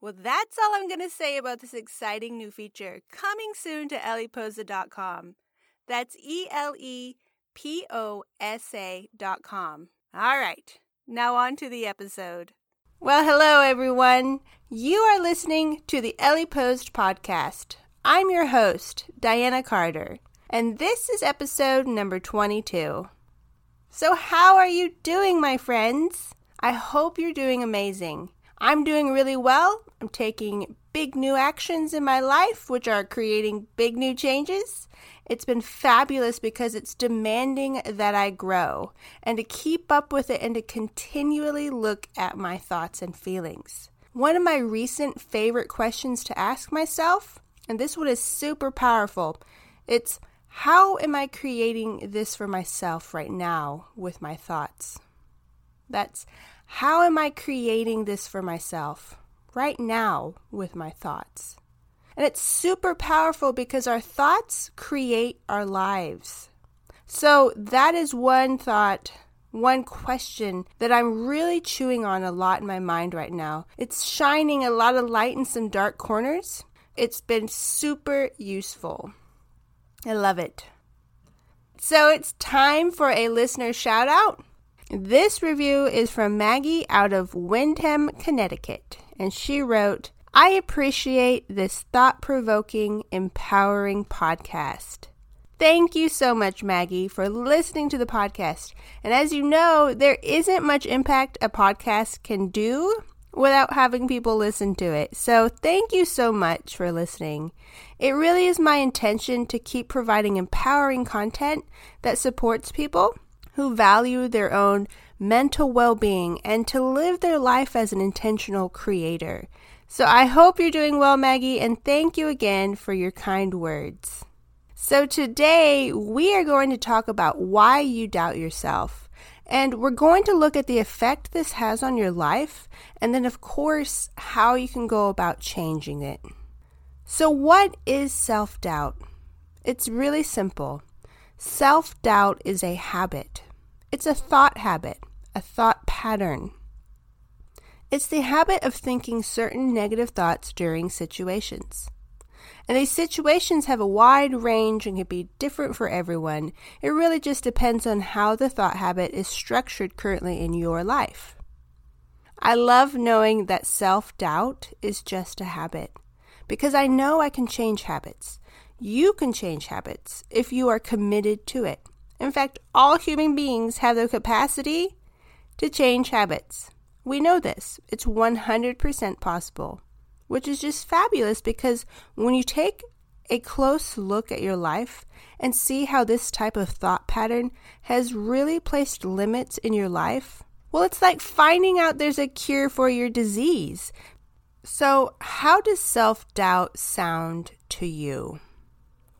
Well, that's all I'm going to say about this exciting new feature coming soon to eleposa.com. That's E L E P O S A.com. All right, now on to the episode. Well, hello, everyone. You are listening to the Eleposa podcast. I'm your host, Diana Carter, and this is episode number 22. So, how are you doing, my friends? I hope you're doing amazing. I'm doing really well. I'm taking big new actions in my life, which are creating big new changes. It's been fabulous because it's demanding that I grow and to keep up with it and to continually look at my thoughts and feelings. One of my recent favorite questions to ask myself, and this one is super powerful, it's how am I creating this for myself right now with my thoughts? That's how am I creating this for myself right now with my thoughts? And it's super powerful because our thoughts create our lives. So that is one thought, one question that I'm really chewing on a lot in my mind right now. It's shining a lot of light in some dark corners. It's been super useful. I love it. So it's time for a listener shout out. This review is from Maggie out of Windham, Connecticut, and she wrote, I appreciate this thought provoking, empowering podcast. Thank you so much, Maggie, for listening to the podcast. And as you know, there isn't much impact a podcast can do without having people listen to it. So thank you so much for listening. It really is my intention to keep providing empowering content that supports people who value their own mental well being and to live their life as an intentional creator. So I hope you're doing well, Maggie, and thank you again for your kind words. So today we are going to talk about why you doubt yourself. And we're going to look at the effect this has on your life, and then, of course, how you can go about changing it. So, what is self doubt? It's really simple. Self doubt is a habit. It's a thought habit, a thought pattern. It's the habit of thinking certain negative thoughts during situations. And these situations have a wide range and can be different for everyone. It really just depends on how the thought habit is structured currently in your life. I love knowing that self doubt is just a habit because I know I can change habits. You can change habits if you are committed to it. In fact, all human beings have the capacity to change habits. We know this. It's 100% possible, which is just fabulous because when you take a close look at your life and see how this type of thought pattern has really placed limits in your life, well, it's like finding out there's a cure for your disease. So, how does self doubt sound to you?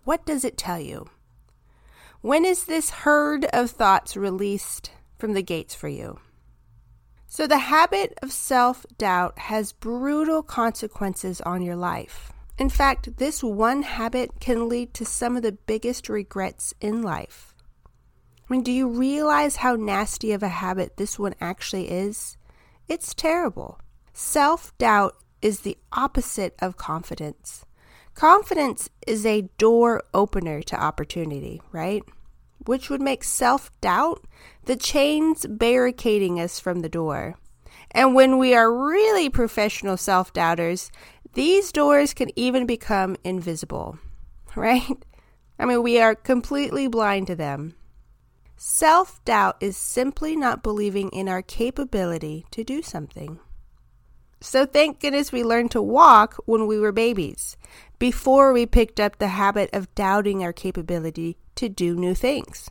What does it tell you? When is this herd of thoughts released from the gates for you? So, the habit of self doubt has brutal consequences on your life. In fact, this one habit can lead to some of the biggest regrets in life. I mean, do you realize how nasty of a habit this one actually is? It's terrible. Self doubt is the opposite of confidence. Confidence is a door opener to opportunity, right? which would make self doubt the chains barricading us from the door. And when we are really professional self doubters, these doors can even become invisible, right? I mean, we are completely blind to them. Self doubt is simply not believing in our capability to do something. So, thank goodness we learned to walk when we were babies, before we picked up the habit of doubting our capability to do new things.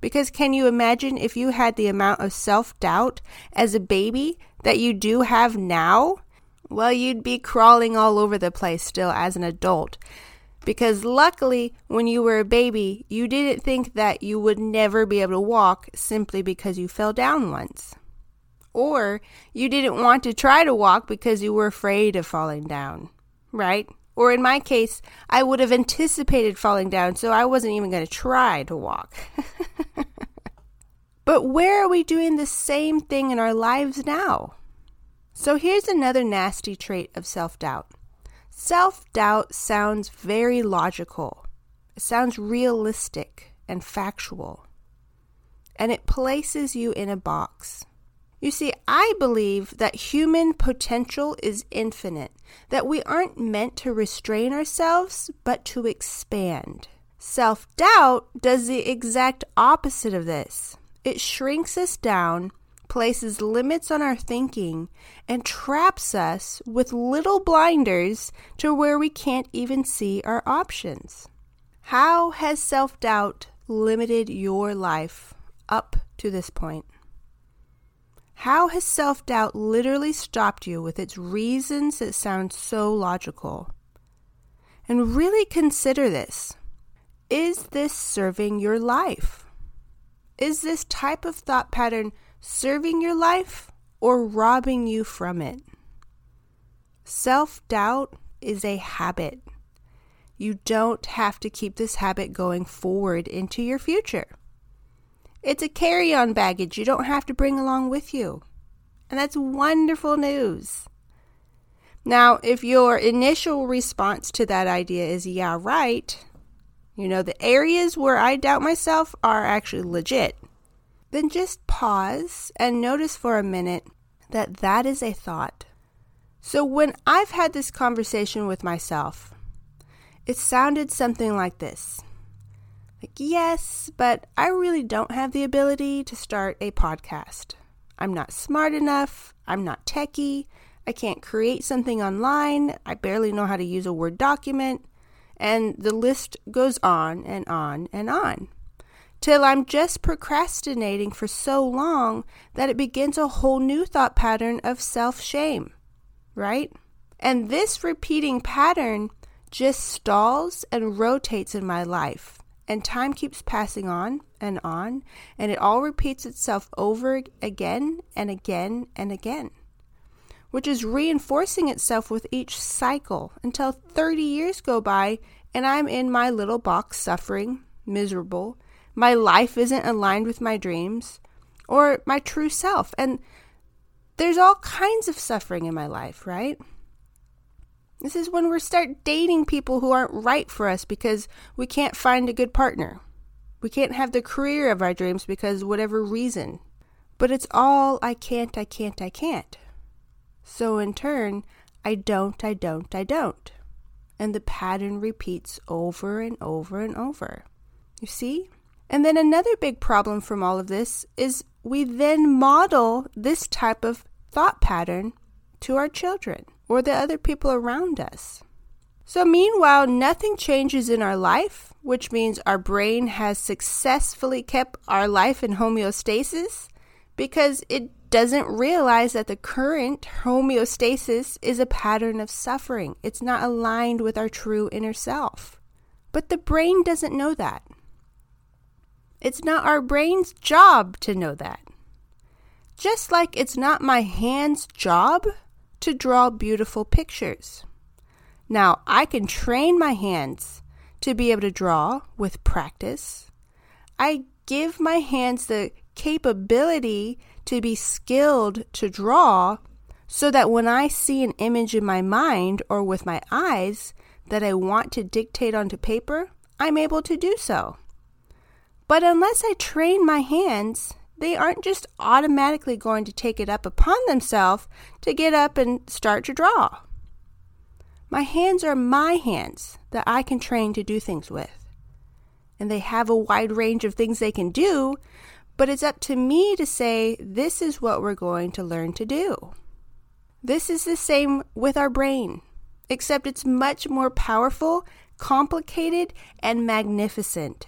Because can you imagine if you had the amount of self doubt as a baby that you do have now? well, you'd be crawling all over the place still as an adult. Because luckily, when you were a baby, you didn't think that you would never be able to walk simply because you fell down once. Or you didn't want to try to walk because you were afraid of falling down, right? Or in my case, I would have anticipated falling down, so I wasn't even going to try to walk. but where are we doing the same thing in our lives now? So here's another nasty trait of self doubt self doubt sounds very logical, it sounds realistic and factual, and it places you in a box. You see, I believe that human potential is infinite, that we aren't meant to restrain ourselves, but to expand. Self doubt does the exact opposite of this. It shrinks us down, places limits on our thinking, and traps us with little blinders to where we can't even see our options. How has self doubt limited your life up to this point? How has self doubt literally stopped you with its reasons that sound so logical? And really consider this Is this serving your life? Is this type of thought pattern serving your life or robbing you from it? Self doubt is a habit. You don't have to keep this habit going forward into your future. It's a carry on baggage you don't have to bring along with you. And that's wonderful news. Now, if your initial response to that idea is, yeah, right, you know, the areas where I doubt myself are actually legit, then just pause and notice for a minute that that is a thought. So when I've had this conversation with myself, it sounded something like this like, yes, but I really don't have the ability to start a podcast. I'm not smart enough. I'm not techie. I can't create something online. I barely know how to use a Word document. And the list goes on and on and on. Till I'm just procrastinating for so long that it begins a whole new thought pattern of self shame, right? And this repeating pattern just stalls and rotates in my life and time keeps passing on and on, and it all repeats itself over again and again and again, which is reinforcing itself with each cycle until 30 years go by and I'm in my little box suffering, miserable. My life isn't aligned with my dreams or my true self. And there's all kinds of suffering in my life, right? This is when we start dating people who aren't right for us because we can't find a good partner. We can't have the career of our dreams because whatever reason. But it's all I can't, I can't, I can't. So in turn, I don't, I don't, I don't. And the pattern repeats over and over and over. You see? And then another big problem from all of this is we then model this type of thought pattern to our children or the other people around us. So, meanwhile, nothing changes in our life, which means our brain has successfully kept our life in homeostasis because it doesn't realize that the current homeostasis is a pattern of suffering. It's not aligned with our true inner self. But the brain doesn't know that. It's not our brain's job to know that. Just like it's not my hand's job to draw beautiful pictures. Now, I can train my hands to be able to draw with practice. I give my hands the capability to be skilled to draw so that when I see an image in my mind or with my eyes that I want to dictate onto paper, I'm able to do so. But unless I train my hands, they aren't just automatically going to take it up upon themselves to get up and start to draw. My hands are my hands that I can train to do things with. And they have a wide range of things they can do, but it's up to me to say, this is what we're going to learn to do. This is the same with our brain, except it's much more powerful, complicated, and magnificent.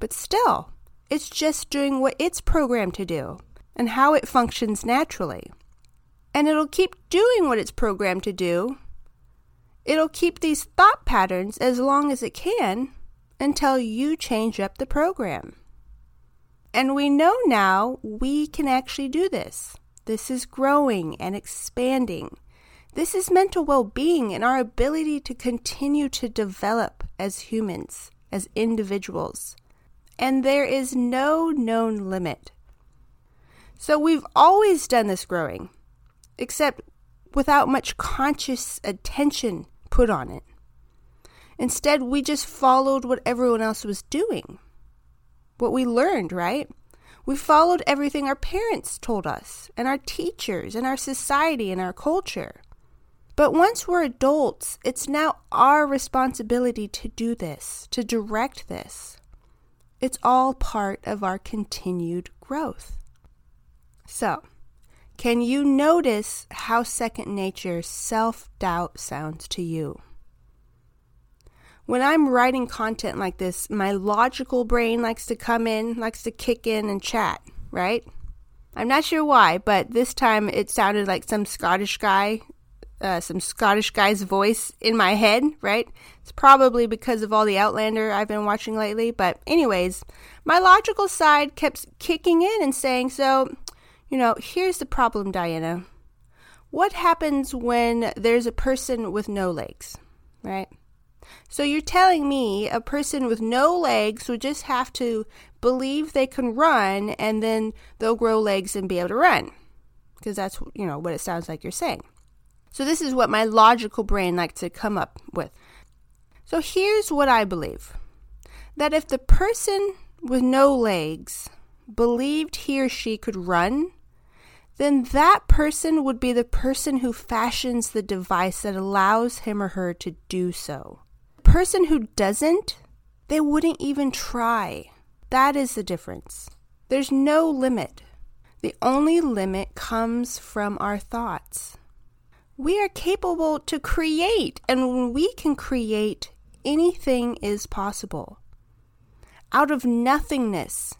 But still, it's just doing what it's programmed to do and how it functions naturally. And it'll keep doing what it's programmed to do. It'll keep these thought patterns as long as it can until you change up the program. And we know now we can actually do this. This is growing and expanding. This is mental well being and our ability to continue to develop as humans, as individuals. And there is no known limit. So we've always done this growing, except without much conscious attention put on it. Instead, we just followed what everyone else was doing what we learned, right? We followed everything our parents told us, and our teachers, and our society, and our culture. But once we're adults, it's now our responsibility to do this, to direct this. It's all part of our continued growth. So, can you notice how second nature self doubt sounds to you? when I'm writing content like this, my logical brain likes to come in, likes to kick in and chat, right? I'm not sure why, but this time it sounded like some Scottish guy, uh, some Scottish guy's voice in my head, right? It's probably because of all the Outlander I've been watching lately. But, anyways, my logical side kept kicking in and saying, So, you know, here's the problem, Diana. What happens when there's a person with no legs, right? So you're telling me a person with no legs would just have to believe they can run and then they'll grow legs and be able to run. Because that's, you know, what it sounds like you're saying. So this is what my logical brain likes to come up with. So here's what I believe. That if the person with no legs believed he or she could run, then that person would be the person who fashions the device that allows him or her to do so The person who doesn't, they wouldn't even try. That is the difference. There's no limit. The only limit comes from our thoughts. We are capable to create, and when we can create, anything is possible. Out of nothingness,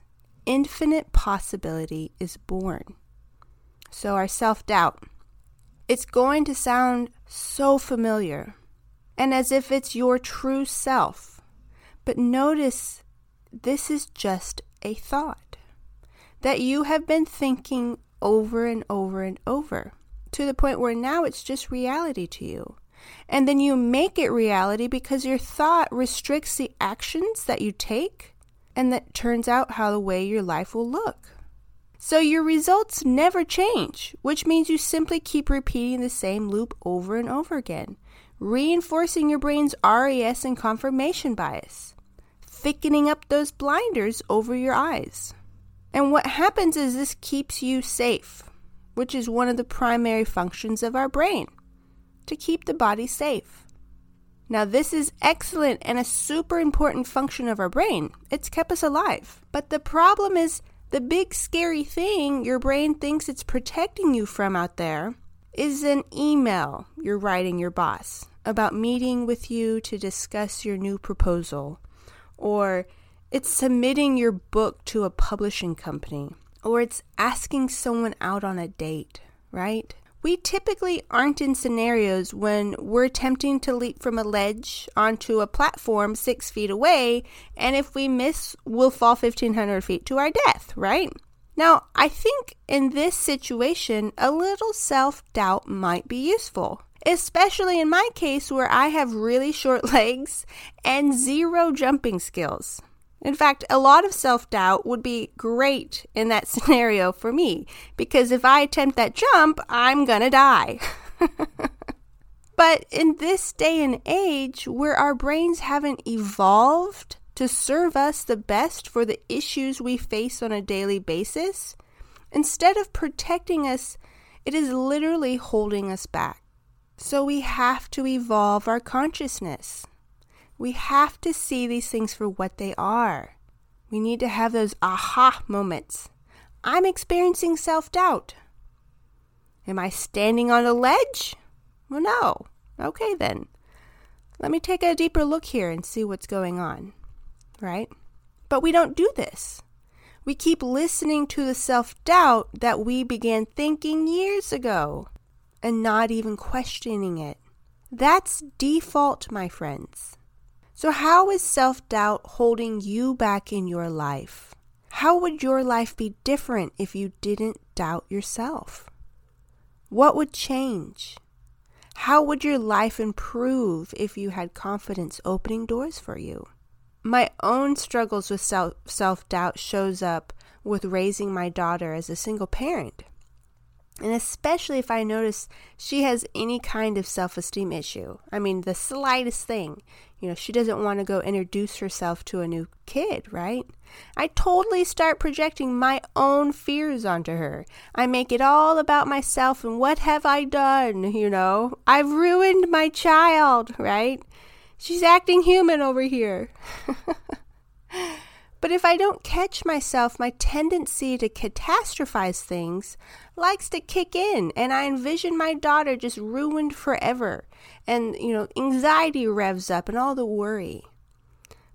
infinite possibility is born. So, our self doubt. It's going to sound so familiar and as if it's your true self. But notice this is just a thought that you have been thinking over and over and over to the point where now it's just reality to you. And then you make it reality because your thought restricts the actions that you take, and that turns out how the way your life will look. So your results never change, which means you simply keep repeating the same loop over and over again reinforcing your brain's RAS and confirmation bias, thickening up those blinders over your eyes. And what happens is this keeps you safe, which is one of the primary functions of our brain to keep the body safe. Now, this is excellent and a super important function of our brain. It's kept us alive. But the problem is the big scary thing your brain thinks it's protecting you from out there is an email you're writing your boss about meeting with you to discuss your new proposal, or it's submitting your book to a publishing company, or it's asking someone out on a date, right? We typically aren't in scenarios when we're attempting to leap from a ledge onto a platform six feet away, and if we miss, we'll fall 1,500 feet to our death, right? Now, I think in this situation, a little self doubt might be useful, especially in my case where I have really short legs and zero jumping skills. In fact, a lot of self doubt would be great in that scenario for me because if I attempt that jump, I'm gonna die. but in this day and age where our brains haven't evolved to serve us the best for the issues we face on a daily basis, instead of protecting us, it is literally holding us back. So we have to evolve our consciousness. We have to see these things for what they are. We need to have those aha moments. I'm experiencing self doubt. Am I standing on a ledge? Well, no. Okay, then. Let me take a deeper look here and see what's going on right? But we don't do this. We keep listening to the self doubt that we began thinking years ago. and not even questioning it. That's default, my friends. So, how is self doubt holding you back in your life? How would your life be different if you didn't doubt yourself? What would change? How would your life improve if you had confidence opening doors for you? My own struggles with self self doubt shows up with raising my daughter as a single parent. And especially if I notice she has any kind of self esteem issue. I mean, the slightest thing. You know, she doesn't want to go introduce herself to a new kid, right? I totally start projecting my own fears onto her. I make it all about myself and what have I done, you know? I've ruined my child, right? She's acting human over here. But if I don't catch myself, my tendency to catastrophize things likes to kick in, and I envision my daughter just ruined forever. And, you know, anxiety revs up and all the worry.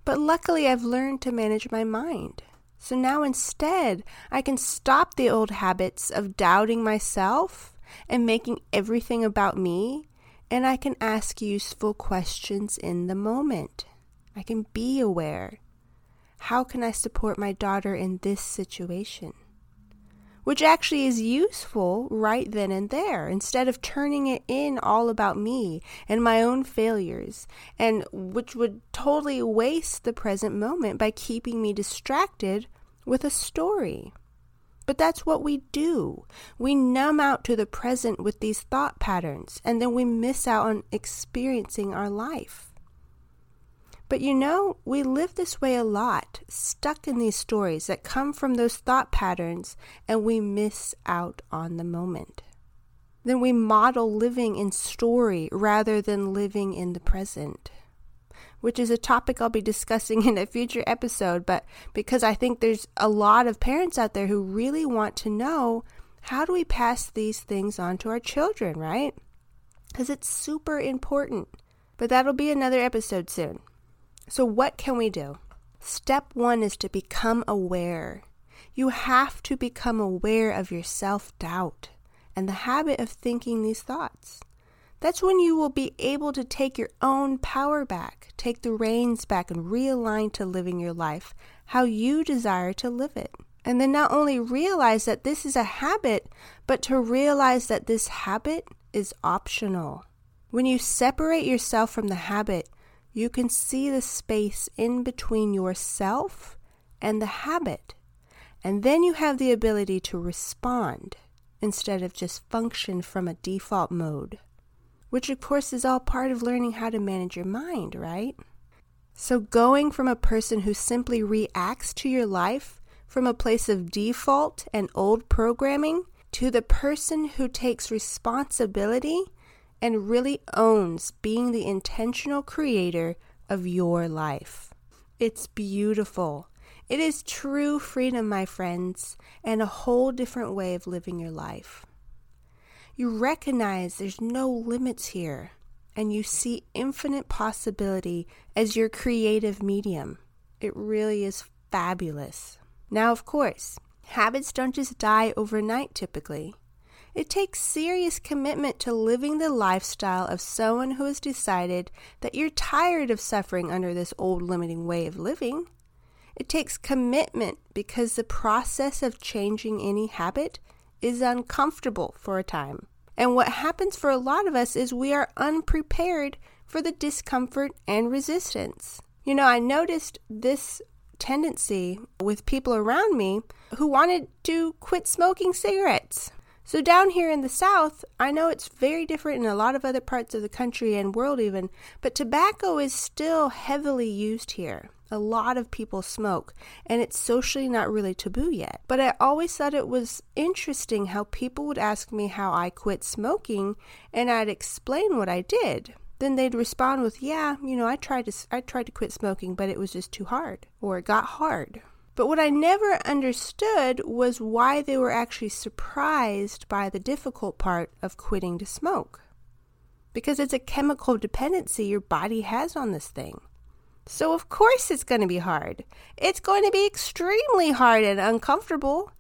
But luckily, I've learned to manage my mind. So now instead, I can stop the old habits of doubting myself and making everything about me, and I can ask useful questions in the moment. I can be aware. How can I support my daughter in this situation? Which actually is useful right then and there, instead of turning it in all about me and my own failures, and which would totally waste the present moment by keeping me distracted with a story. But that's what we do. We numb out to the present with these thought patterns, and then we miss out on experiencing our life. But you know, we live this way a lot, stuck in these stories that come from those thought patterns, and we miss out on the moment. Then we model living in story rather than living in the present, which is a topic I'll be discussing in a future episode. But because I think there's a lot of parents out there who really want to know how do we pass these things on to our children, right? Because it's super important. But that'll be another episode soon. So, what can we do? Step one is to become aware. You have to become aware of your self doubt and the habit of thinking these thoughts. That's when you will be able to take your own power back, take the reins back, and realign to living your life how you desire to live it. And then not only realize that this is a habit, but to realize that this habit is optional. When you separate yourself from the habit, you can see the space in between yourself and the habit. And then you have the ability to respond instead of just function from a default mode, which of course is all part of learning how to manage your mind, right? So, going from a person who simply reacts to your life from a place of default and old programming to the person who takes responsibility and really owns being the intentional creator of your life. It's beautiful. It is true freedom, my friends, and a whole different way of living your life. You recognize there's no limits here, and you see infinite possibility as your creative medium. It really is fabulous. Now, of course, habits don't just die overnight typically. It takes serious commitment to living the lifestyle of someone who has decided that you're tired of suffering under this old limiting way of living. It takes commitment because the process of changing any habit is uncomfortable for a time. And what happens for a lot of us is we are unprepared for the discomfort and resistance. You know, I noticed this tendency with people around me who wanted to quit smoking cigarettes. So, down here in the South, I know it's very different in a lot of other parts of the country and world, even, but tobacco is still heavily used here. A lot of people smoke, and it's socially not really taboo yet. But I always thought it was interesting how people would ask me how I quit smoking, and I'd explain what I did. Then they'd respond with, "Yeah, you know, I tried to I tried to quit smoking, but it was just too hard, or it got hard." But what I never understood was why they were actually surprised by the difficult part of quitting to smoke. Because it's a chemical dependency your body has on this thing. So, of course, it's going to be hard. It's going to be extremely hard and uncomfortable.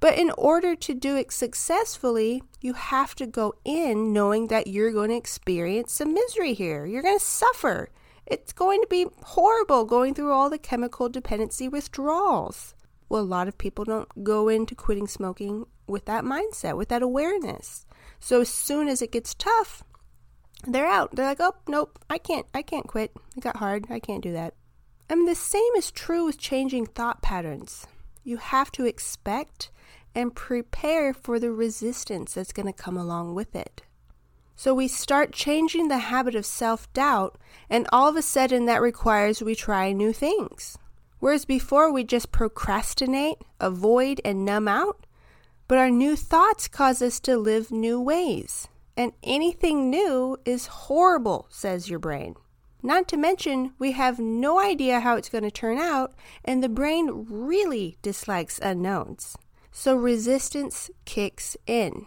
But in order to do it successfully, you have to go in knowing that you're going to experience some misery here. You're going to suffer. It's going to be horrible going through all the chemical dependency withdrawals. Well, a lot of people don't go into quitting smoking with that mindset, with that awareness. So as soon as it gets tough, they're out. They're like, "Oh, nope, I can't I can't quit. It got hard. I can't do that." I mean, the same is true with changing thought patterns. You have to expect and prepare for the resistance that's going to come along with it. So we start changing the habit of self doubt, and all of a sudden that requires we try new things. Whereas before we just procrastinate, avoid, and numb out, but our new thoughts cause us to live new ways. And anything new is horrible, says your brain. Not to mention, we have no idea how it's going to turn out, and the brain really dislikes unknowns. So resistance kicks in,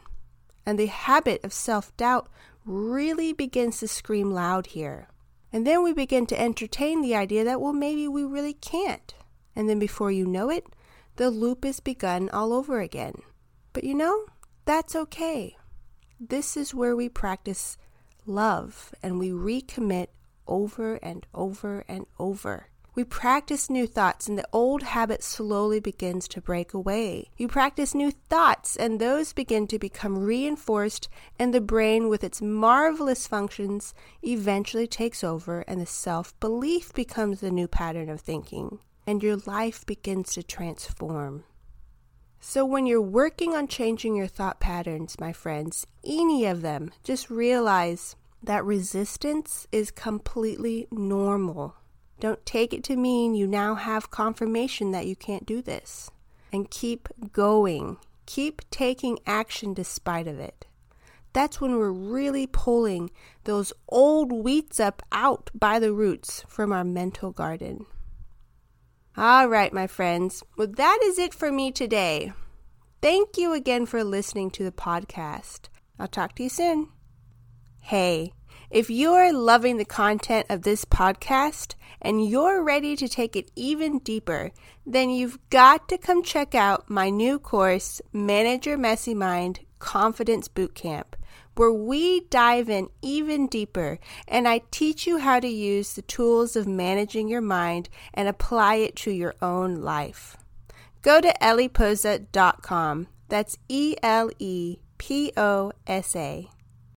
and the habit of self doubt really begins to scream loud here. And then we begin to entertain the idea that, well, maybe we really can't. And then before you know it, the loop is begun all over again. But you know, that's okay. This is where we practice love and we recommit over and over and over. We practice new thoughts, and the old habit slowly begins to break away. You practice new thoughts, and those begin to become reinforced, and the brain, with its marvelous functions, eventually takes over, and the self belief becomes the new pattern of thinking, and your life begins to transform. So, when you're working on changing your thought patterns, my friends, any of them, just realize that resistance is completely normal. Don't take it to mean you now have confirmation that you can't do this. And keep going. Keep taking action despite of it. That's when we're really pulling those old weeds up out by the roots from our mental garden. All right, my friends. Well, that is it for me today. Thank you again for listening to the podcast. I'll talk to you soon. Hey, if you're loving the content of this podcast and you're ready to take it even deeper, then you've got to come check out my new course, Manage Your Messy Mind Confidence Bootcamp, where we dive in even deeper and I teach you how to use the tools of managing your mind and apply it to your own life. Go to eleposa.com. That's E L E P O S A.